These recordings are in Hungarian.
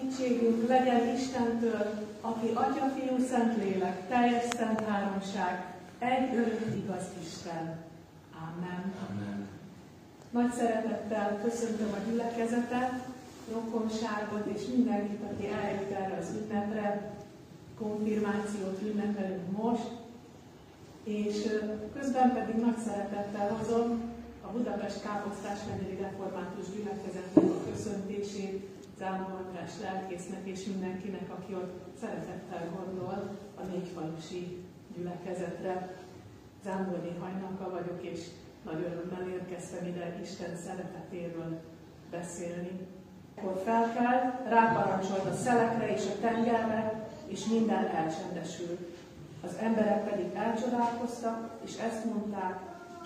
segítségünk legyen Istentől, aki Atya, Fiú, Szentlélek, teljes szent háromság, egy örök igaz Isten. Amen. Amen. Nagy szeretettel köszöntöm a gyülekezetet, rokonságot és mindenkit, aki eljött erre az ünnepre. Konfirmációt ünnepelünk most, és közben pedig nagy szeretettel hozom a Budapest Káposztás megyeri Református Gyülekezetnek a köszöntését, András lelkésznek és mindenkinek, aki ott szeretettel gondol a négyfalusi gyülekezetre. Zámolni hajnalka vagyok, és nagy örömmel érkeztem ide Isten szeretetéről beszélni. Akkor felkel, ráparancsolt a szelekre és a tengerre, és minden elcsendesült. Az emberek pedig elcsodálkoztak, és ezt mondták,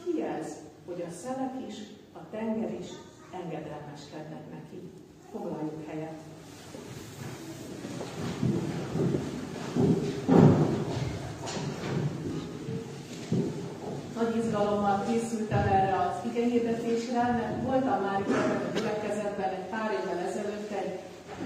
ki ez, hogy a szelek is, a tenger is engedelmeskednek neki. Foglaljuk helyet. Nagy izgalommal készültem erre az igényhirdetésre, mert voltam már itt a gyülekezetben egy pár évvel ezelőtt egy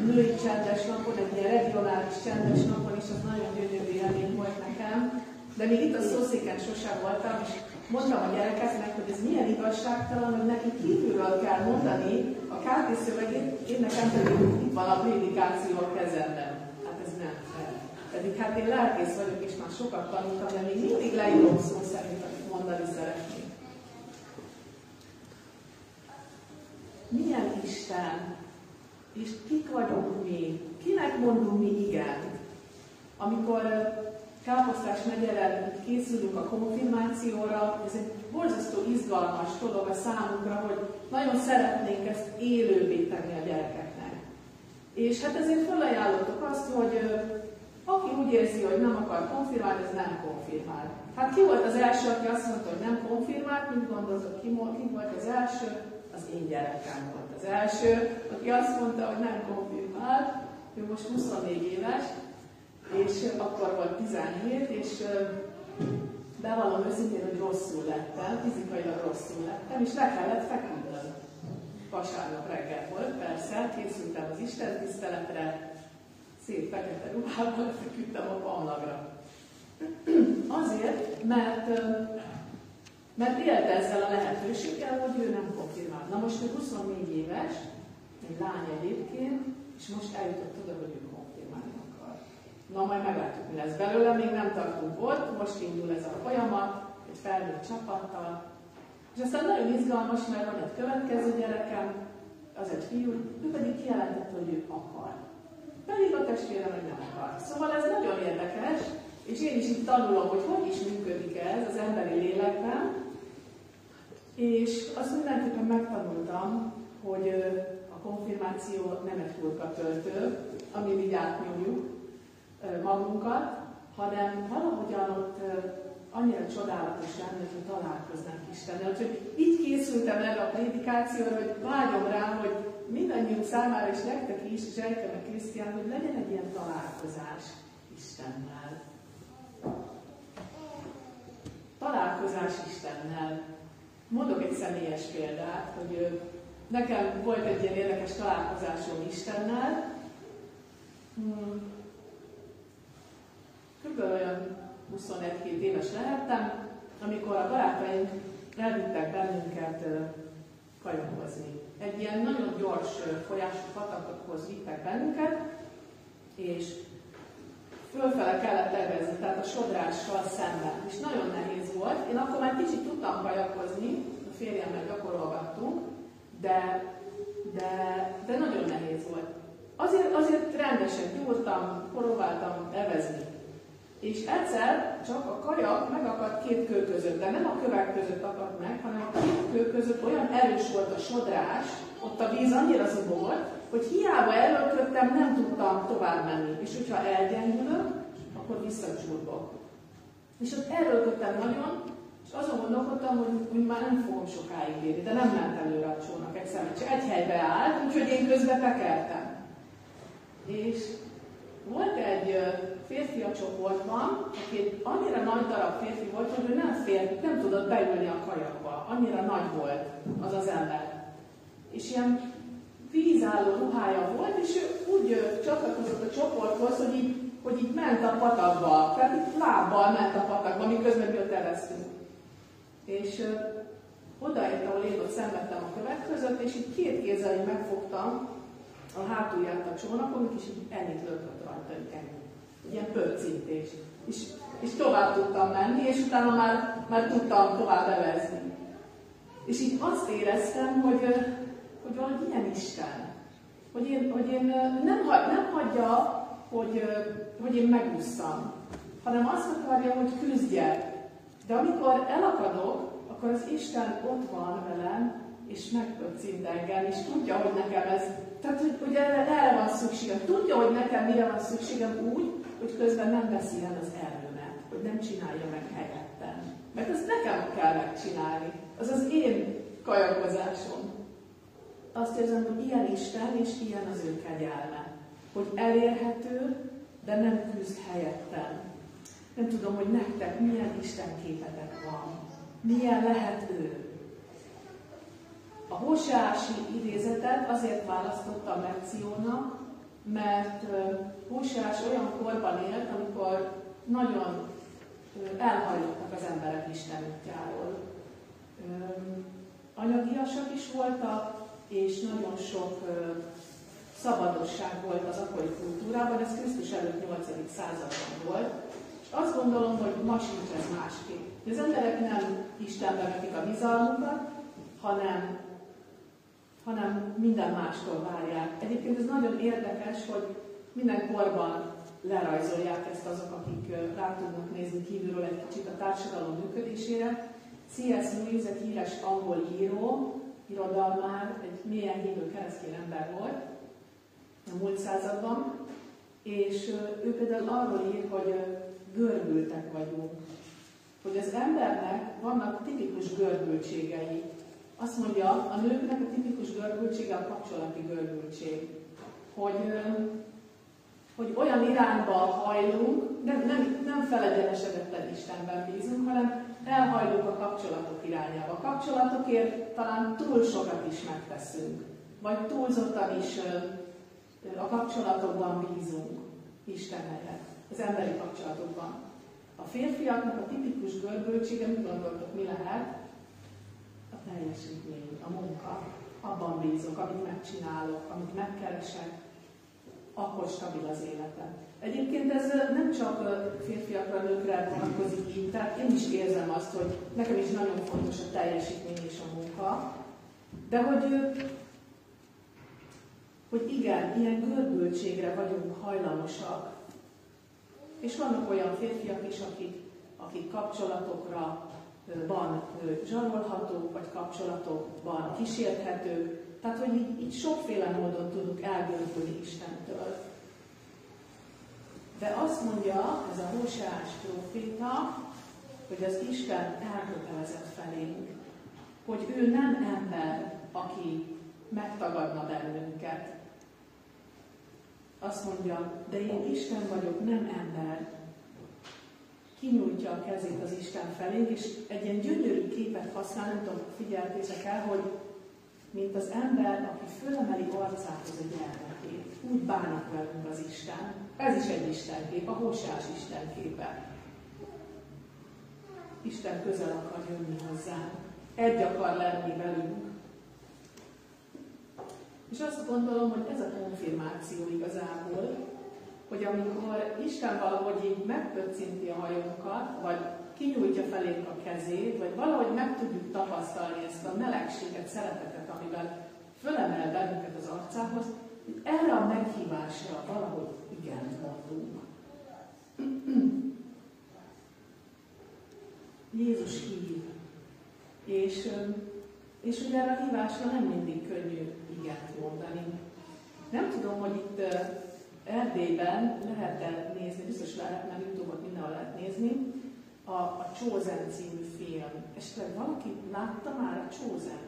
női csendes napon, egy ilyen regionális csendes napon, és az nagyon gyönyörű élmény volt nekem. De még itt a szószéken sosem voltam, és mondtam a gyerekeknek, hogy ez milyen igazságtalan, hogy neki kívülről kell mondani a KT szövegét, én nekem pedig itt van a prédikáció a kezemben. Hát ez nem fel. Pedig hát én lelkész vagyok, és már sokat tanultam, de még mindig leírom szó szerint, amit mondani szeretnék. Milyen Isten? És kik vagyunk mi? Kinek mondunk mi igen? Amikor Megyeren készülünk a konfirmációra, ez egy borzasztó izgalmas dolog a számunkra, hogy nagyon szeretnénk ezt élővé tenni a gyerekeknek. És hát ezért felajánlottuk azt, hogy aki úgy érzi, hogy nem akar konfirmálni, ez nem konfirmál. Hát ki volt az első, aki azt mondta, hogy nem konfirmált, mint gondozok, ki, ki volt az első? Az én gyerekem volt az első, aki azt mondta, hogy nem konfirmált, ő most 24 éves, és akkor volt 17, és bevallom őszintén, hogy rosszul lettem, fizikailag rosszul lettem, és le kellett feküdnöm. Vasárnap reggel volt, persze, készültem az Isten tiszteletre, szép fekete ruhával feküdtem a pamlagra. Azért, mert, mert élte ezzel a lehetőséggel, hogy ő nem konfirmál. Na most ő 24 éves, egy lány egyébként, és most eljutott oda, hogy ő. Na majd meglátjuk, mi lesz belőle, még nem tartunk ott, most indul ez a folyamat, egy felnőtt csapattal, és aztán nagyon izgalmas, mert van egy következő gyerekem, az egy fiú, ő pedig kijelentette, hogy ő akar. Pedig a testvére meg nem akar. Szóval ez nagyon érdekes, és én is itt tanulom, hogy hogy is működik ez az emberi lélekben, és azt mindenképpen megtanultam, hogy a konfirmáció nem egy töltő, amin így átnyomjuk magunkat, hanem valahogyan ott annyira csodálatos lenne, hogy találkoznánk Istennel. Úgyhogy így készültem erre a prédikációra, hogy vágyom rá, hogy mindannyiunk számára, és nektek is, és meg Krisztián, hogy legyen egy ilyen találkozás Istennel. Találkozás Istennel. Mondok egy személyes példát, hogy nekem volt egy ilyen érdekes találkozásom Istennel. Hmm. 21-22 éves lehettem, amikor a barátaink elvittek bennünket kajakozni. Egy ilyen nagyon gyors folyású patakhoz vittek bennünket, és fölfele kellett levezni, tehát a sodrással szemben. És nagyon nehéz volt. Én akkor már kicsit tudtam kajakozni, a férjemmel gyakorolgattunk, de, de, de nagyon nehéz volt. Azért, azért rendesen gyúrtam, próbáltam evezni. És egyszer csak a kajak megakadt két kő között, de nem a kövek között akadt meg, hanem a két kő között olyan erős volt a sodrás, ott a víz annyira zubogott, hogy hiába előköttem, nem tudtam tovább menni. És hogyha elgyengülök, akkor visszacsurgok. És ott erőlködtem nagyon, és azon gondolkodtam, hogy, hogy már nem fogom sokáig érni, de nem ment előre a csónak egyszerűen, csak egy helybe állt, úgyhogy én közben tekertem. És egy férfi a csoportban, aki annyira nagy darab férfi volt, hogy ő nem, fér, nem tudott beülni a kajakba. Annyira nagy volt az az ember. És ilyen vízálló ruhája volt, és ő úgy csatlakozott a csoporthoz, hogy így, hogy így ment a patakba, tehát itt lábbal ment a patakba, miközben mi ott elvesztünk. És odaért, ahol én ott szenvedtem a kövek között, és így két kézzel így megfogtam a hátulját a csónakon, és így ennyit lökött rajta, hogy ennyi. Ilyen pörcintés. És, és tovább tudtam menni, és utána már, már tudtam tovább evezni. És így azt éreztem, hogy, hogy valami ilyen Isten. Hogy én, hogy én nem, nem hagyja, hogy, hogy én megúszszam, hanem azt akarja, hogy küzdjek. De amikor elakadok, akkor az Isten ott van velem, és megpöccint engem, és tudja, hogy nekem ez, tehát hogy, hogy erre, erre van szükségem. Tudja, hogy nekem mire van szükségem úgy, hogy közben nem veszi el az erőmet, hogy nem csinálja meg helyettem. Mert ezt nekem kell megcsinálni. Az az én kajakozásom. Azt érzem, hogy ilyen Isten, és ilyen az ő kegyelme. Hogy elérhető, de nem küzd helyettem. Nem tudom, hogy nektek milyen Isten képetek van. Milyen lehet ő. A Hóseási idézetet azért választotta Merciónak, mert Hóseás olyan korban élt, amikor nagyon elhajlottak az emberek Isten útjáról. Anyagiasak is voltak, és nagyon sok szabadosság volt az akkori kultúrában, ez Krisztus előtt 8. században volt, és azt gondolom, hogy ma sincs ez másképp. Az emberek nem Istenbe vetik a bizalmukat, hanem hanem minden mástól várják. Egyébként ez nagyon érdekes, hogy minden korban lerajzolják ezt azok, akik rá tudnak nézni kívülről egy kicsit a társadalom működésére. C.S. Lewis egy híres angol író, irodalmár, egy mélyen hívő keresztény ember volt a múlt században, és ő például arról ír, hogy görbültek vagyunk. Hogy az embernek vannak tipikus görbültségei, azt mondja, a nőknek a tipikus görbültsége a kapcsolati görbültség. Hogy, hogy olyan irányba hajlunk, nem, nem, nem felegyenesedetten Istenben bízunk, hanem elhajlunk a kapcsolatok irányába. A kapcsolatokért talán túl sokat is megteszünk, vagy túlzottan is a kapcsolatokban bízunk Isten az emberi kapcsolatokban. A férfiaknak a tipikus görbültsége, mit gondoltok, mi lehet? Teljesítmény, a munka, abban bízok, amit megcsinálok, amit megkeresek, akkor stabil az életem. Egyébként ez nem csak férfiakra, nőkre vonatkozik így, tehát én is érzem azt, hogy nekem is nagyon fontos a teljesítmény és a munka, de hogy, hogy igen, ilyen görbültségre vagyunk hajlamosak. És vannak olyan férfiak is, akik, akik kapcsolatokra, van zsarolhatók, vagy kapcsolatokban kísérthetők, tehát hogy így, így sokféle módon tudunk elgörbülni Istentől. De azt mondja ez a Hóseás próféta, hogy az Isten elkötelezett felénk, hogy ő nem ember, aki megtagadna bennünket. Azt mondja, de én Isten vagyok, nem ember, kinyújtja a kezét az Isten felé, és egy ilyen gyönyörű képet használ, nem tudom, figyeltétek el, hogy mint az ember, aki fölemeli arcához a gyermekét. Úgy bánik velünk az Isten. Ez is egy Isten kép, a hosás Isten képe. Isten közel akar jönni hozzánk. Egy akar lenni velünk. És azt gondolom, hogy ez a konfirmáció igazából, hogy amikor Isten valahogy így megpöccinti a hajunkat, vagy kinyújtja felénk a kezét, vagy valahogy meg tudjuk tapasztalni ezt a melegséget, szeretetet, amivel fölemel bennünket az arcához, hogy erre a meghívásra valahogy igen mondunk. Jézus hív. És, és ugye erre a hívásra nem mindig könnyű igent mondani. Nem tudom, hogy itt Erdélyben lehet -e nézni, biztos lehet, mert Youtube-ot mindenhol lehet nézni, a, a Chosen című film. Esetleg valaki látta már a Chosen?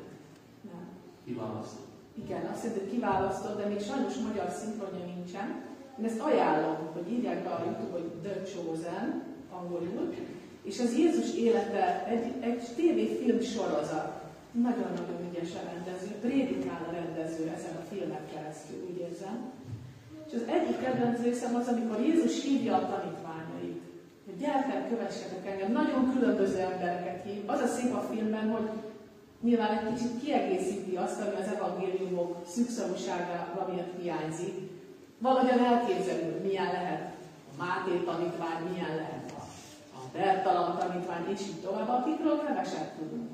Nem. Kiválasztott. Igen, azt hiszem, hogy kiválasztott, de még sajnos magyar szinkronja nincsen. Én ezt ajánlom, hogy írják a YouTube, hogy The Chosen, angolul, és az Jézus élete egy, egy tévéfilm sorozat. nagyon-nagyon ügyes a rendező, prédikál a rendező ezen a filmek keresztül, úgy érzem. És az egyik kedvenc részem az, amikor Jézus hívja a tanítványait, hogy gyertek, kövessetek engem. Nagyon különböző embereket hív. Az a szép a filmben, hogy nyilván egy kicsit kiegészíti azt, ami az evangéliumok szűkszavúsága miatt hiányzik. Valahogyan elképzelünk, milyen lehet a Máté tanítvány, milyen lehet a, a Bertalan tanítvány, és így tovább, akikről keveset tudunk.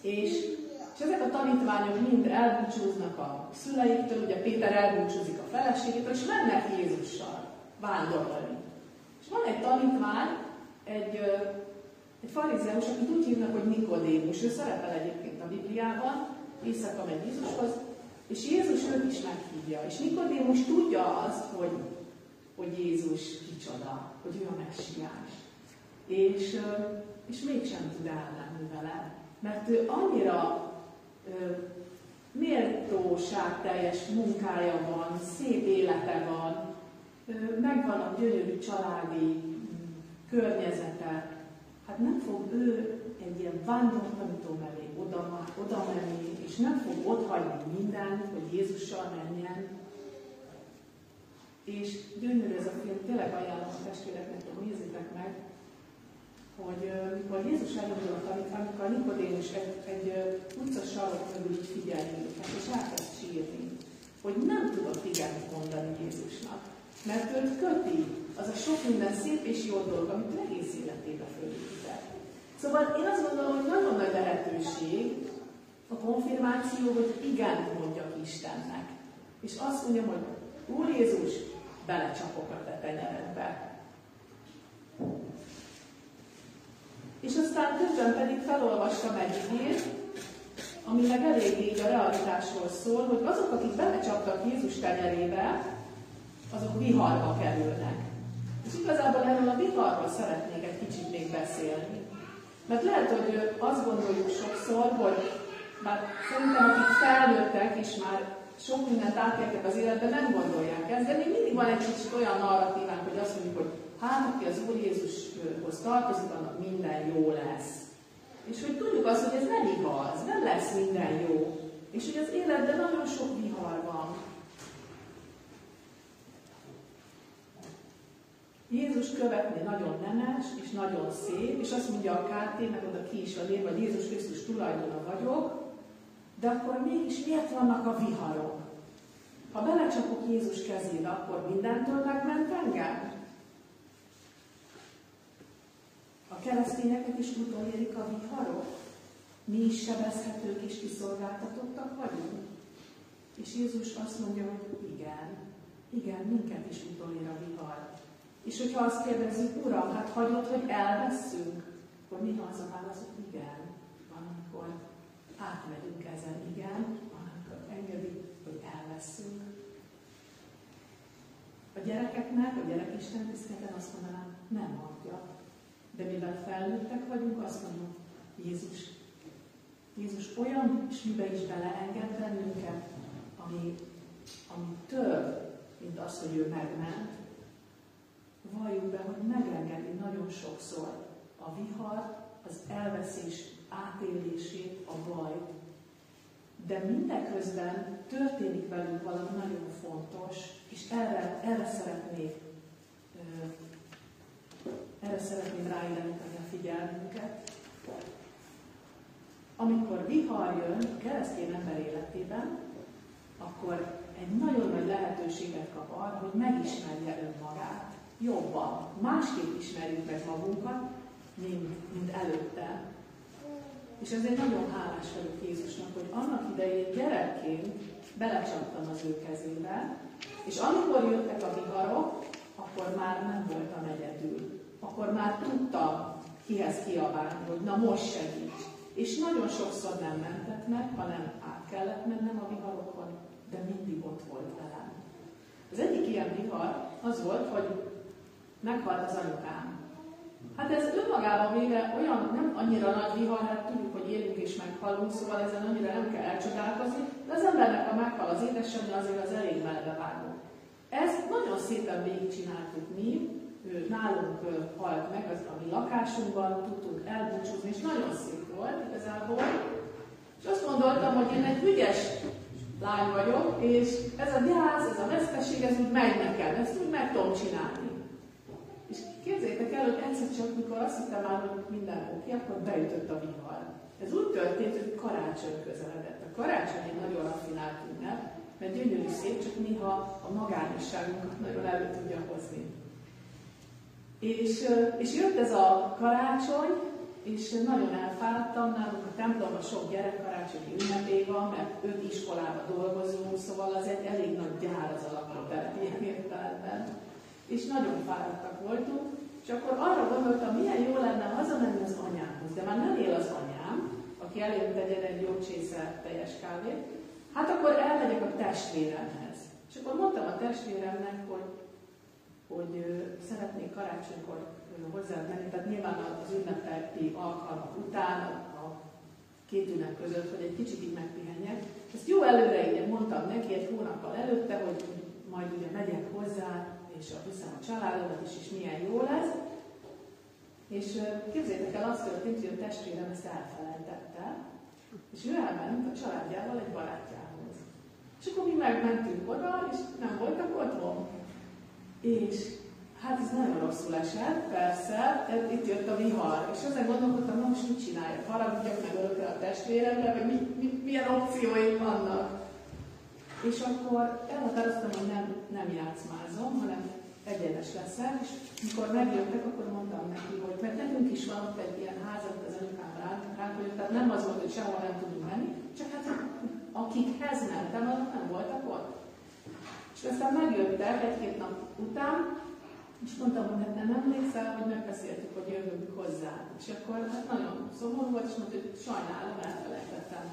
És, és ezek a tanítványok mind elbúcsúznak a szüleiktől, ugye Péter elbúcsúzik a feleségétől, és mennek Jézussal vándorolni. És van egy tanítvány, egy, egy farizeus, akit úgy hívnak, hogy Nikodémus, ő szerepel egyébként a Bibliában, éjszaka megy Jézushoz, és Jézus őt is meghívja. És Nikodémus tudja azt, hogy, hogy Jézus kicsoda, hogy ő a messiás. És, és mégsem tud elmenni vele mert ő annyira ö, méltóság teljes munkája van, szép élete van, megvan a gyönyörű családi mm, környezete, hát nem fog ő egy ilyen vándortanító mellé oda, oda menni, és nem fog ott hagyni mindent, hogy Jézussal menjen. És gyönyörű ez a film, tényleg ajánlom a testvéreknek, hogy nézzétek meg, hogy mikor Jézus elindul a tanítvány, amikor Nikodémus egy, egy utca sarok mögül figyelni őket, és elkezd sírni, hogy nem tudott igent mondani Jézusnak, mert őt köti az a sok minden szép és jó dolog, amit egész életébe fölépített. Szóval én azt gondolom, hogy nagyon nagy lehetőség a konfirmáció, hogy igent mondjak Istennek. És azt mondjam, hogy Úr Jézus, belecsapok a te tenyeredbe. És aztán közben pedig felolvastam egy igét, ami meg elég így a realitásról szól, hogy azok, akik belecsaptak Jézus tenyerébe, azok viharba kerülnek. És igazából erről a viharról szeretnék egy kicsit még beszélni. Mert lehet, hogy azt gondoljuk sokszor, hogy már szerintem akik felnőttek és már sok mindent átéltek az életben, nem gondolják ezt, de még mindig van egy kicsit olyan narratívánk, hogy azt mondjuk, hogy hát aki az Úr Jézushoz tartozik, annak minden jó lesz. És hogy tudjuk azt, hogy ez nem igaz, nem lesz minden jó. És hogy az életben nagyon sok vihar van. Jézus követni nagyon nemes és nagyon szép, és azt mondja a KT, meg oda ki is a név, hogy Jézus Krisztus tulajdona vagyok, de akkor mégis miért vannak a viharok? Ha belecsapok Jézus kezébe, akkor mindentől megment engem? A keresztényeket is utolérik a viharok? Mi is sebezhetők és kiszolgáltatottak vagyunk? És Jézus azt mondja, hogy igen, igen, minket is utolér a vihar. És hogyha azt kérdezzük, Uram, hát hagyod, hogy elveszünk, akkor mi az a válasz, hogy igen, van, amikor átmegyünk ezen, igen, van, amikor engedik, hogy elveszünk. A gyerekeknek, a gyerekisten tiszteleten azt mondanám, nem adja, de mivel felnőttek vagyunk, azt mondjuk, Jézus, Jézus olyan mibe is beleenged bennünket, ami, ami több, mint az, hogy ő megment. Valljuk be, hogy megengedi nagyon sokszor a vihar, az elveszés átélését, a bajt. De mindeközben történik velünk valami nagyon fontos, és erre, erre szeretnék erre szeretném ráirányítani a figyelmünket. Amikor vihar jön keresztény ember életében, akkor egy nagyon nagy lehetőséget kap arra, hogy megismerje önmagát jobban. Másképp ismerjük meg magunkat, mint, mint előtte. És ezért nagyon hálás vagyok Jézusnak, hogy annak idején gyerekként belecsaptam az ő kezébe, és amikor jöttek a viharok, akkor már nem voltam egyedül akkor már tudta kihez kiabálni, hogy na most segíts. És nagyon sokszor nem mentett meg, hanem át kellett mennem a viharokon, de mindig ott volt velem. Az egyik ilyen vihar az volt, hogy meghalt az anyukám. Hát ez önmagában véve olyan nem annyira nagy vihar, hát tudjuk, hogy élünk és meghalunk, szóval ezen annyira nem kell elcsodálkozni, de az embernek, ha meghal az édesanyja, azért az elég melbevágó. Ezt nagyon szépen végigcsináltuk mi, nálunk halt meg, az a mi lakásunkban tudtunk elbúcsúzni, és nagyon szép volt igazából, És azt gondoltam, hogy én egy ügyes lány vagyok, és ez a gyász, ez a veszteség, ez úgy megy nekem, ezt úgy meg tudom csinálni. És képzeljétek el, hogy egyszer csak, mikor azt hittem már, hogy minden oké, akkor beütött a vihar. Ez úgy történt, hogy karácsony közeledett. A karácsony egy nagyon raffinált ünnep, mert gyönyörű szép, csak néha a magányosságunkat nagyon elő tudja hozni. És, és jött ez a karácsony, és nagyon elfáradtam, nálunk a templomban sok gyerek karácsonyi ünnepé van, mert öt iskolában dolgozunk, szóval az egy elég nagy gyár az alapotát ilyen értelemben. És nagyon fáradtak voltunk, és akkor arra gondoltam, milyen jó lenne hazamenni az anyámhoz, de már nem él az anyám, aki előtt tegyen egy jó csésze teljes kávét, hát akkor elmegyek a testvéremhez. És akkor mondtam a testvéremnek, hogy, hogy szeretnék karácsonykor hozzá menni, tehát nyilván az ünnepelti alkalmak után, a két ünnep között, hogy egy kicsit így megpihenjek. Ezt jó előre így mondtam neki egy hónappal előtte, hogy majd ugye megyek hozzá, és a viszem a családomat is, és milyen jó lesz. És képzeljétek el, azt történt, hogy a testvérem ezt elfelejtette, és ő elment a családjával egy barátjához. És akkor mi megmentünk oda, és nem voltak otthon. És hát ez nagyon rosszul esett, persze, itt jött a vihar, és ezen gondolkodtam, na most mit csináljak, haragudjak meg örökre a testvéremre, vagy mi, mi, milyen opcióim vannak. És akkor elhatároztam, hogy nem, nem játszmázom, hanem egyenes leszek, és mikor megjöttek, akkor mondtam neki, hogy mert nekünk is van ott egy ilyen házat, az anyukám ránk, ránk tehát nem az volt, hogy sehol nem tudunk menni, csak hát akikhez mentem, azok nem voltak ott. És aztán megjöttek egy-két nap után, és mondtam, hogy hát nem emlékszel, hogy megbeszéltük, hogy jövünk hozzá. És akkor hát nagyon szomorú volt, és mondta, hogy sajnálom, elfelejtettem.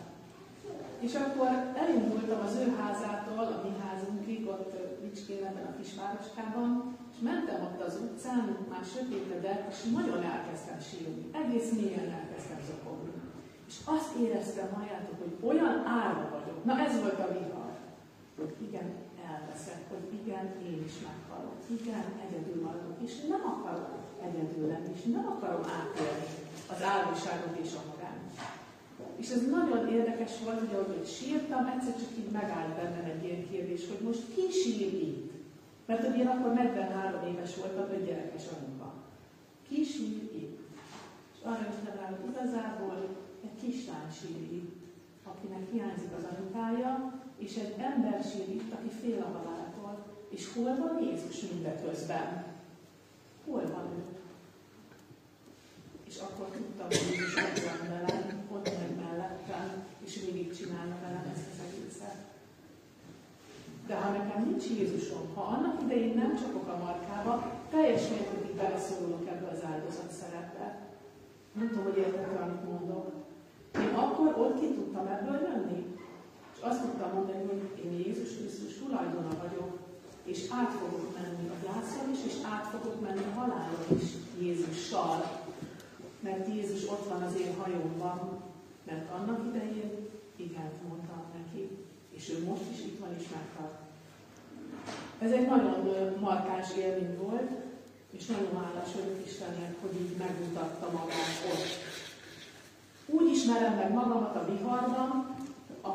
És akkor elindultam az ő házától, a mi házunkig, ott Bicskén ebben a kisvároskában, és mentem ott az utcán, már sötétedett, és nagyon elkezdtem sírni. Egész mélyen elkezdtem zokogni. És azt éreztem, halljátok, hogy olyan árva vagyok. Na ez volt a vihar. Igen, elveszek, hogy igen, én is meghalok. Igen, egyedül maradok, és nem akarok egyedül lenni, és nem akarom átélni az álmosságot és a magányt. És ez nagyon érdekes volt, hogy ahogy sírtam, egyszer csak így megállt bennem egy ilyen kérdés, hogy most ki sír itt? Mert hogy én akkor 43 éves voltam, egy gyerekes anyuka. Ki sír itt? És arra jöttem rá, hogy igazából egy kislány sír itt, akinek hiányzik az anyukája, és egy ember sír itt, aki fél a haláltól. És hol van Jézus mindeközben? Hol van ő? És akkor tudtam, hogy Jézus ott van velem, ott megy mellettem, és végig csinálna velem ezt az egészet. De ha nekem nincs Jézusom, ha annak idején nem csapok a markába, teljes mértékig beleszólok ebbe az áldozat szerepbe. Nem tudom, hogy értek amit mondok. Én akkor ott ki tudtam ebből jönni. És azt tudtam mondani, hogy én Jézus Krisztus tulajdona vagyok, és át fogok menni a gyászon is, és át fogok menni a halálon is Jézussal. Mert Jézus ott van az én hajómban, mert annak idején igent mondtam neki, és ő most is itt van és megtart. Ez egy nagyon markáns élmény volt, és nagyon hálás vagyok Istennek, hogy így megmutatta magát ott. Úgy ismerem meg magamat a viharban,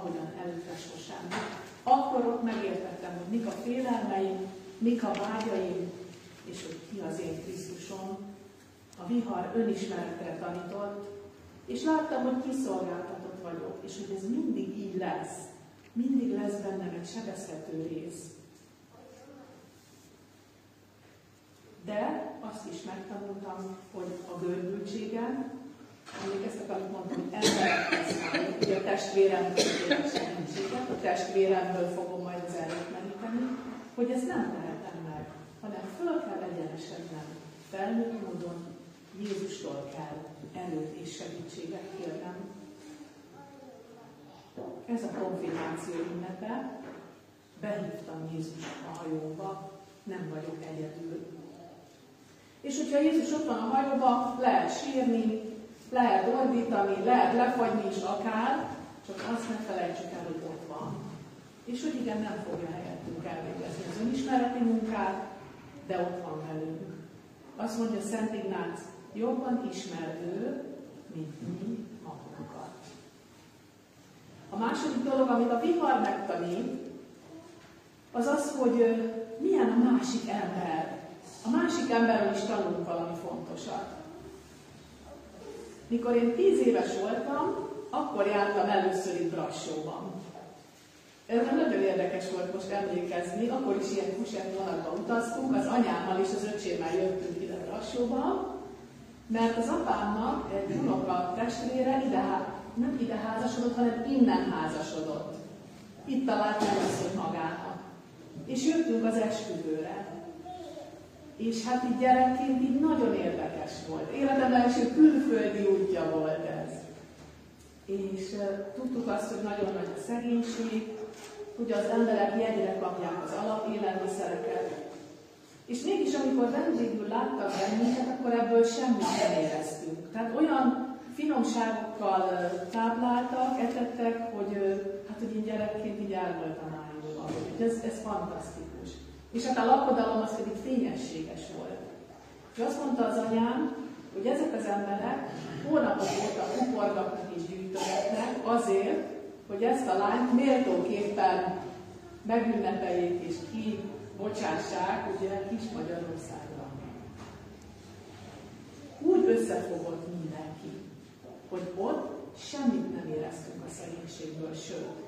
ahogyan előtte sosem. Akkor ott megértettem, hogy mik a félelmeim, mik a vágyaim, és hogy ki az én Krisztusom. A vihar önismeretre tanított, és láttam, hogy kiszolgáltatott vagyok, és hogy ez mindig így lesz. Mindig lesz bennem egy sebezhető rész. De azt is megtanultam, hogy a görbültségen, Emlékeztek, amit mondtam, hogy számít, hogy a testvéremből kérek segítséget, a testvéremből fogom majd az erőt meríteni, hogy ezt nem tehetem meg, hanem föl kell egyenesednem, felnőtt módon Jézustól kell erőt és segítséget kérnem. Ez a konfirmáció ünnepe, behívtam Jézus a hajóba, nem vagyok egyedül. És hogyha Jézus ott van a hajóba, lehet sírni, lehet ordítani, lehet lefagyni is akár, csak azt ne felejtsük el, hogy ott van. És hogy igen, nem fogja helyettünk elvégezni az önismereti munkát, de ott van velünk. Azt mondja Szent Ignác, jobban ismer ő, mint mi magunkat. második dolog, amit a vihar megtanít, az az, hogy milyen a másik ember. A másik emberről is tanulunk valami fontosat. Mikor én tíz éves voltam, akkor jártam először itt Brassóban. Ez nagyon érdekes volt most emlékezni, akkor is ilyen kusett vonatba utaztunk, az anyámmal és az öcsémmel jöttünk ide Brassóba, mert az apámnak egy unoka testvére ide, nem ide házasodott, hanem innen házasodott. Itt talált először magának. És jöttünk az esküvőre. És hát így gyerekként így nagyon első külföldi útja volt ez. És tudtuk azt, hogy nagyon nagy a szegénység, hogy az emberek jegyre kapják az alapélelmiszereket, és mégis, amikor vendégül láttak bennünket, akkor ebből semmit nem éreztünk. Tehát olyan finomságokkal tápláltak, etettek, hogy hát, hogy én gyerekként így el voltam ájulva. Ez, ez fantasztikus. És hát a lakodalom az pedig fényességes volt. És azt mondta az anyám, hogy ezek az emberek hónapok óta kuporgatnak és gyűjtögetnek azért, hogy ezt a lányt méltóképpen megünnepeljék és ki bocsássák ugye kis Magyarországra. Úgy összefogott mindenki, hogy ott semmit nem éreztünk a szegénységből, sőt.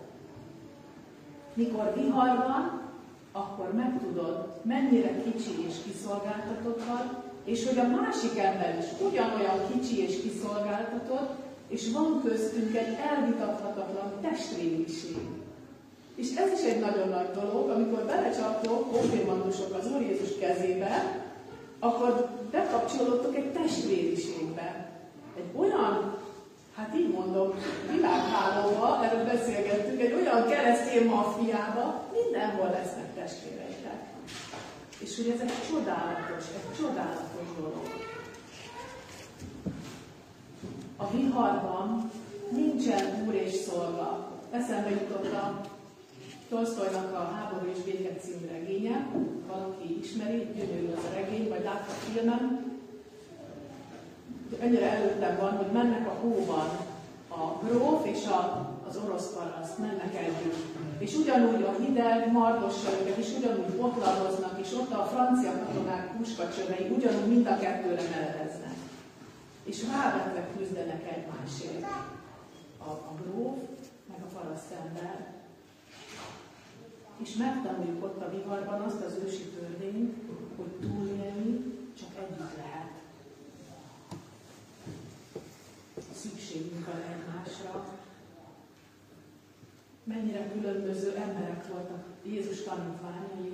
Mikor vihar van, akkor megtudod, mennyire kicsi és kiszolgáltatott vagy, és hogy a másik ember is ugyanolyan kicsi és kiszolgáltatott, és van köztünk egy elvitathatatlan testvériség. És ez is egy nagyon nagy dolog, amikor belecsaptok konfirmandusok az Úr Jézus kezébe, akkor bekapcsolódtok egy testvériségbe. Egy olyan, hát így mondom, világhálóba, erről beszélgettünk, egy olyan keresztény maffiába, mindenhol lesznek testvéreitek. És hogy ez egy csodálatos, egy csodálatos dolog. A viharban nincsen úr és szolga. Eszembe jutott a Tolstoynak a Háború és Béke című regénye, valaki ismeri, gyönyörű az a regény, vagy látta a filmen. Ennyire előttem van, hogy mennek a hóban a gróf és a, az orosz paraszt, mennek együtt. És ugyanúgy a hideg mardossa őket, és ugyanúgy botlaroznak, és ott a francia katonák puskacsövei ugyanúgy mind a kettőre meredeznek. És rávetve küzdenek egymásért. A, a gróf, meg a parasztember és megtanuljuk ott a viharban azt az ősi törvényt, hogy túlélni csak együtt lehet. Szükségünk van egymásra. Mennyire különböző emberek voltak Jézus tanítványai.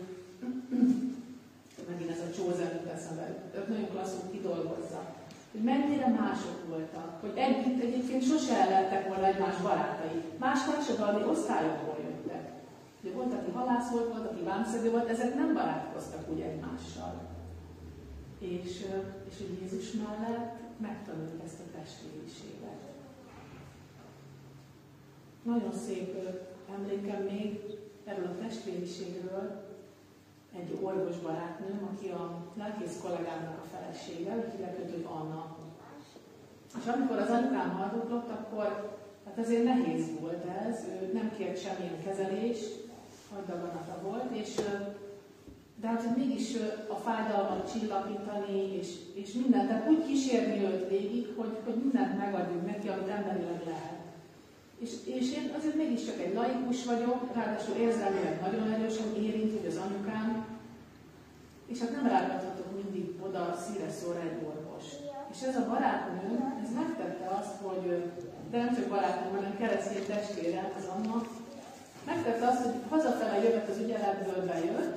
Megint ez a József jut eszembe. Ők nagyon klasszul kidolgozza. Hogy mennyire mások voltak. Hogy együtt egyébként sose lettek volna egymás barátai. Más társadalmi osztályokból jöttek Ugye volt, aki halász volt, volt, aki vámszedő volt, ezek nem barátkoztak úgy egymással. És, és hogy Jézus mellett megtanuljuk ezt a testvériséget. Nagyon szép emlékem még erről a testvériségről egy orvos barátnőm, aki a lelkész kollégámnak a felesége, hogy Anna. És amikor az anyukám hallgatott, akkor hát azért nehéz volt ez, ő nem kért semmilyen kezelést, daganata volt, és de hát mégis a fájdalmat csillapítani, és, és mindent, tehát úgy kísérni őt végig, hogy, hogy mindent megadjunk neki, amit emberileg lehet. És, és én azért mégiscsak egy laikus vagyok, ráadásul érzelmileg nagyon erősen érint, hogy az anyukám, és hát nem rágathatok mindig oda szíre szóra egy orvos. És ez a barátnő, ez megtette azt, hogy, de nem csak barátnő, hanem keresztény testvére, az Anna, Megtette azt, hogy hazafele jövett az ügyeletből bejött,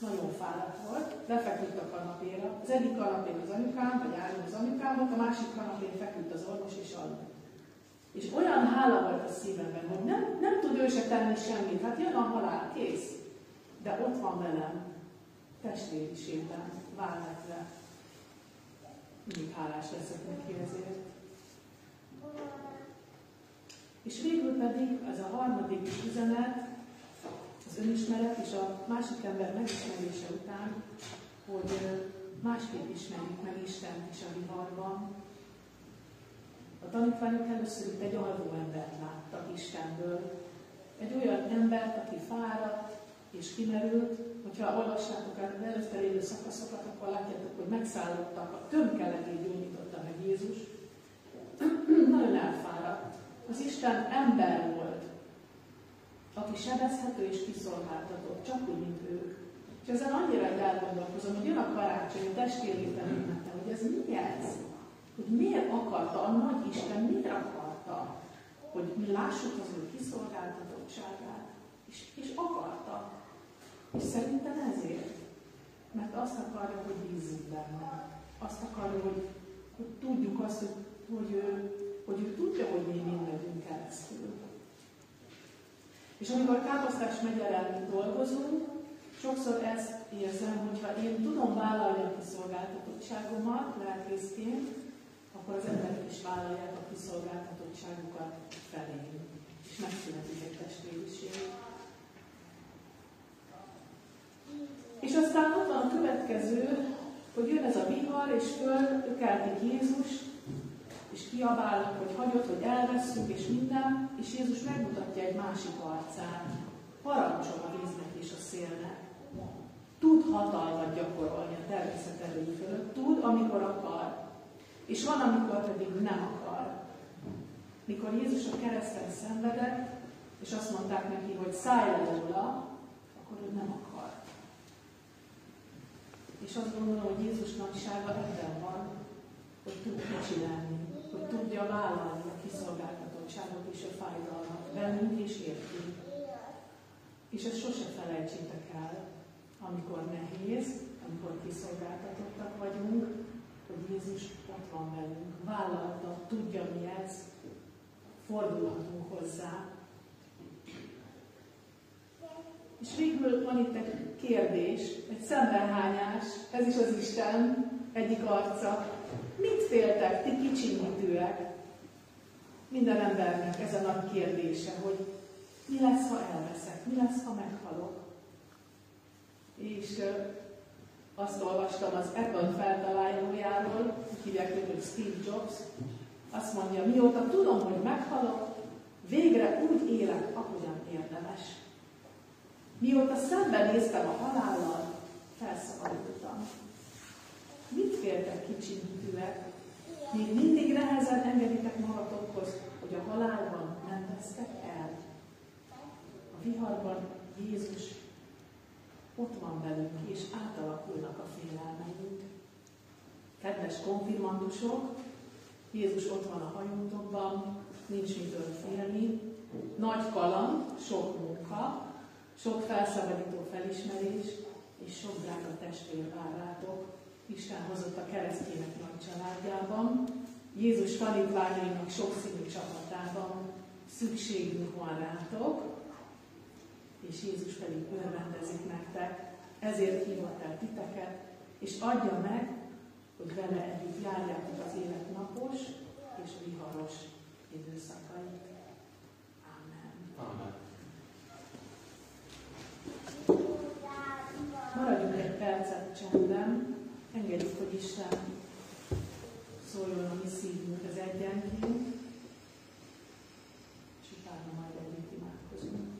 nagyon fáradt volt, lefeküdt a kanapéra. Az egyik kanapén az anyukám, vagy álljon az anyukám volt, a másik kanapén feküdt az orvos és aludt. És olyan hála volt a szívemben, hogy nem, nem tud ő se tenni semmit, hát jön a halál, kész. De ott van velem, testvériségben, válvetve. Mindig hálás leszek neki ezért. És végül pedig ez a harmadik üzenet, az önismeret és a másik ember megismerése után, hogy másképp ismerjük meg Istent is a viharban. A tanítványok először itt egy alvó embert láttak Istenből. Egy olyan embert, aki fáradt és kimerült, hogyha olvassátok el előtte lévő szakaszokat, akkor látjátok, hogy megszállottak, a tömkeletét gyógyította meg Jézus. Nagyon elfáradt. Az Isten ember volt, aki sebezhető és kiszolgáltatott, csak úgy, mint ők. És ezen annyira elgondolkozom, hogy jön a karácsony, a testvérében hogy ez mi ez? Hogy miért akarta a nagy Isten, miért akarta, hogy mi lássuk az ő kiszolgáltatottságát. És, és akarta. És szerintem ezért. Mert azt akarja, hogy bízzunk benne. Azt akarja, hogy, hogy tudjuk azt, hogy, hogy, ő, hogy ő tudja, hogy mi mind megyünk keresztül. És amikor káposztás megyelen dolgozunk, sokszor ezt érzem, hogyha én tudom vállalni a kiszolgáltatottságomat lelkészként, akkor az emberek is vállalják a kiszolgáltatottságukat felém, és megszületik egy testvériség. És aztán ott van a következő, hogy jön ez a vihar, és fölkeltik Jézus, és kiabálnak, hogy hagyott, hogy elveszünk, és minden, és Jézus megmutatja egy másik arcát. Parancsol a víznek és a szélnek. Tud hatalmat gyakorolni a természet erői fölött, tud, amikor akar, és van, amikor pedig nem akar. Mikor Jézus a kereszten szenvedett, és azt mondták neki, hogy szállj le róla, akkor ő nem akar. És azt gondolom, hogy Jézus nagysága ebben van, hogy tud csinálni, hogy tudja vállalni a kiszolgáltatottságot és a fájdalmat bennünk és értünk. És ezt sose felejtsétek el, amikor nehéz, amikor kiszolgáltatottak vagyunk, hogy Jézus ott van velünk, vállalta, tudja mi ez, fordulhatunk hozzá. És végül van itt egy kérdés, egy szembenhányás, ez is az Isten egyik arca. Mit féltek, ti kicsinyítőek? Minden embernek ez a nagy kérdése, hogy mi lesz, ha elveszek, mi lesz, ha meghalok. És azt olvastam az Apple feltalálójáról, hívják őt, hogy Steve Jobs, azt mondja, mióta tudom, hogy meghalok, végre úgy élek, ahogyan érdemes. Mióta szembenéztem a halállal, felszabadultam. Mit féltek kicsinyítőek? Még mindig nehezen engeditek magatokhoz, hogy a halálban nem vesztek el. A viharban Jézus ott van velünk, és átalakulnak a félelmeink. Kedves konfirmandusok, Jézus ott van a hajótokban, nincs mitől félni. Nagy kaland, sok munka, sok felszabadító felismerés, és sok drága testvér vár rátok. Isten hozott a keresztjének nagy családjában, Jézus tanítványainak sokszínű csapatában szükségünk van rátok, és Jézus pedig örvendezik nektek, ezért hívott el titeket, és adja meg, hogy vele együtt járjátok az élet napos és viharos időszakait. Amen. Amen. Maradjunk egy percet csendben, engedjük, hogy Isten szóljon a mi szívünk az egyenként, és utána majd együtt imádkozunk.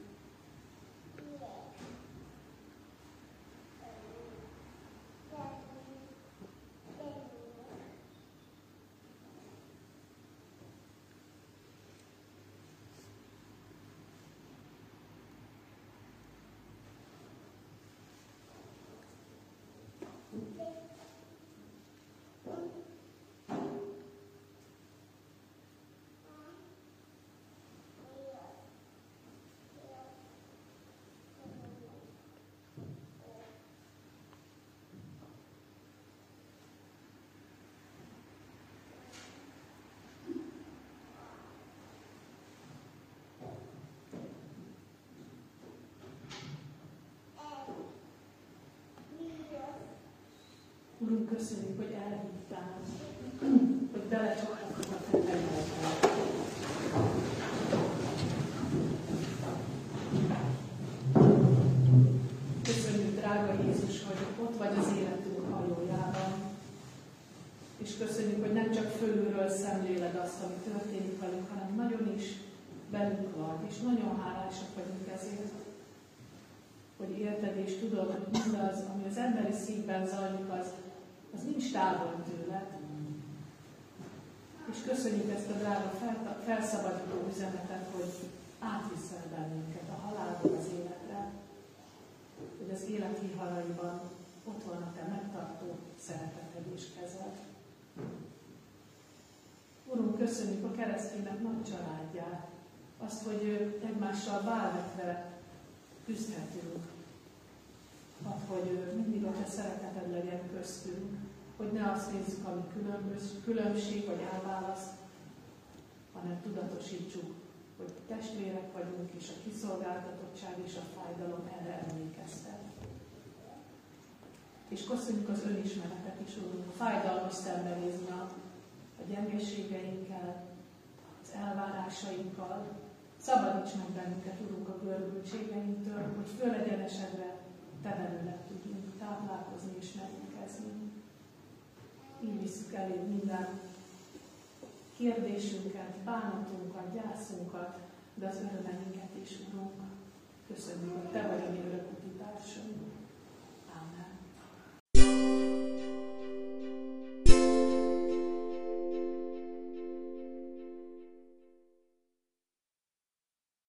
Urunk, köszönjük, hogy elhívtál, hogy belecsaphatunk a te Köszönjük, drága Jézus, hogy ott vagy az életünk hajójában. És köszönjük, hogy nem csak fölülről szemléled azt, ami történik velünk, hanem nagyon is velünk vagy, és nagyon hálásak vagyunk ezért, hogy érted és tudod, hogy mindaz, ami az emberi szívben zajlik, az, az nincs távol tőled. És köszönjük ezt a drága felszabadító üzenetet, hogy átviszel bennünket a halálból az életre, hogy az élet viharaiban ott van a te megtartó szereteted és kezed. Urunk, köszönjük a keresztények nagy családját, azt, hogy egymással válvetve küzdhetünk. Hát, hogy mindig a te szereteted legyen köztünk, hogy ne azt nézzük, ami különbség vagy elválaszt, hanem tudatosítsuk, hogy testvérek vagyunk, és a kiszolgáltatottság és a fájdalom erre emlékeztet. És köszönjük az önismeretet is, Úrunk, fájdalmas szembenézni a, a gyengeségeinkkel, az elvárásainkkal. Szabadíts meg bennünket, Urunk, a görbültségeinktől, hogy fölegyenesedve te belőled tudjunk táplálkozni és megérkezni. Így visszük eléd minden kérdésünket, bánatunkat, gyászunkat, de az örömeinket is, Urunk. Köszönjük, hogy Te vagy a mi öröküti társunk. Amen.